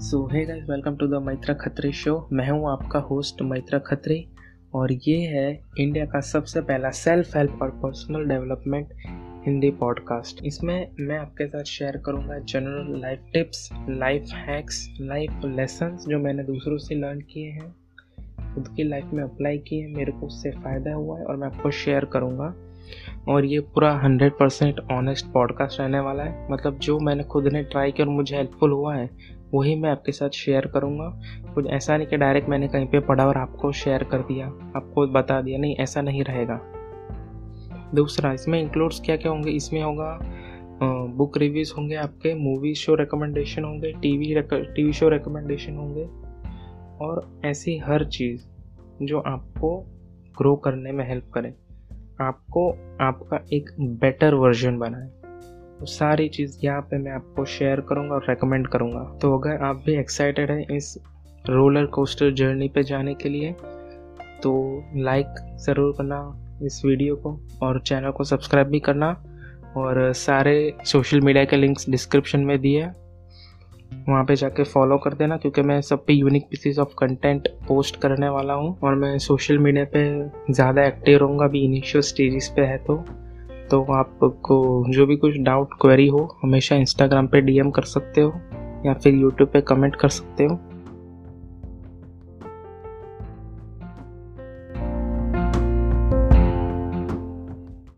सो है guys welcome to the Maitra Khatri show मैं हूँ आपका होस्ट मैत्रा खत्री और ये है इंडिया का सबसे पहला सेल्फ हेल्प और पर्सनल डेवलपमेंट हिंदी पॉडकास्ट इसमें मैं आपके साथ शेयर करूँगा general life tips life hacks life lessons जो मैंने दूसरों से लर्न किए हैं, खुद की लाइफ में अप्लाई किए हैं, मेरे को उससे फ़ायदा हुआ है और मैं आपको शेयर करूँगा। और ये पूरा हंड्रेड परसेंट ऑनेस्ट पॉडकास्ट रहने वाला है। मतलब जो मैंने खुद ने ट्राई किया और मुझे हेल्पफुल हुआ है वही मैं आपके साथ शेयर करूँगा। कुछ ऐसा नहीं कि डायरेक्ट मैंने कहीं पे पढ़ा और आपको शेयर कर दिया, आपको बता दिया। नहीं, ऐसा नहीं रहेगा। दूसरा, इसमें इंक्लूड्स क्या क्या होंगे? इसमें होगा बुक रिव्यूज़ होंगे आपके मूवी शो रिकमेंडेशन होंगे टीवी टीवी शो रिकमेंडेशन होंगे और ऐसी हर चीज़ जो आपको ग्रो करने में हेल्प करे। आपको आपका एक बेटर वर्जन बनाए। तो सारी चीज़ यहाँ पे मैं आपको शेयर करूँगा और रेकमेंड करूँगा। तो अगर आप भी एक्साइटेड हैं इस रोलर कोस्टर जर्नी पे जाने के लिए तो लाइक ज़रूर करना इस वीडियो को और चैनल को सब्सक्राइब भी करना और सारे सोशल मीडिया के लिंक्स डिस्क्रिप्शन में दिए वहाँ पे जाके फॉलो कर देना क्योंकि मैं सब पे unique pieces of content post करने वाला हूँ और मैं सोशल मीडिया पे ज़्यादा एक्टिव रहूँगा, अभी इनिशियल स्टेजेस पे है तो। तो आपको जो भी कुछ डाउट क्वेरी हो, हमेशा इंस्टाग्राम पे डीएम कर सकते हो या फिर यूट्यूब पे कमेंट कर सकते हो।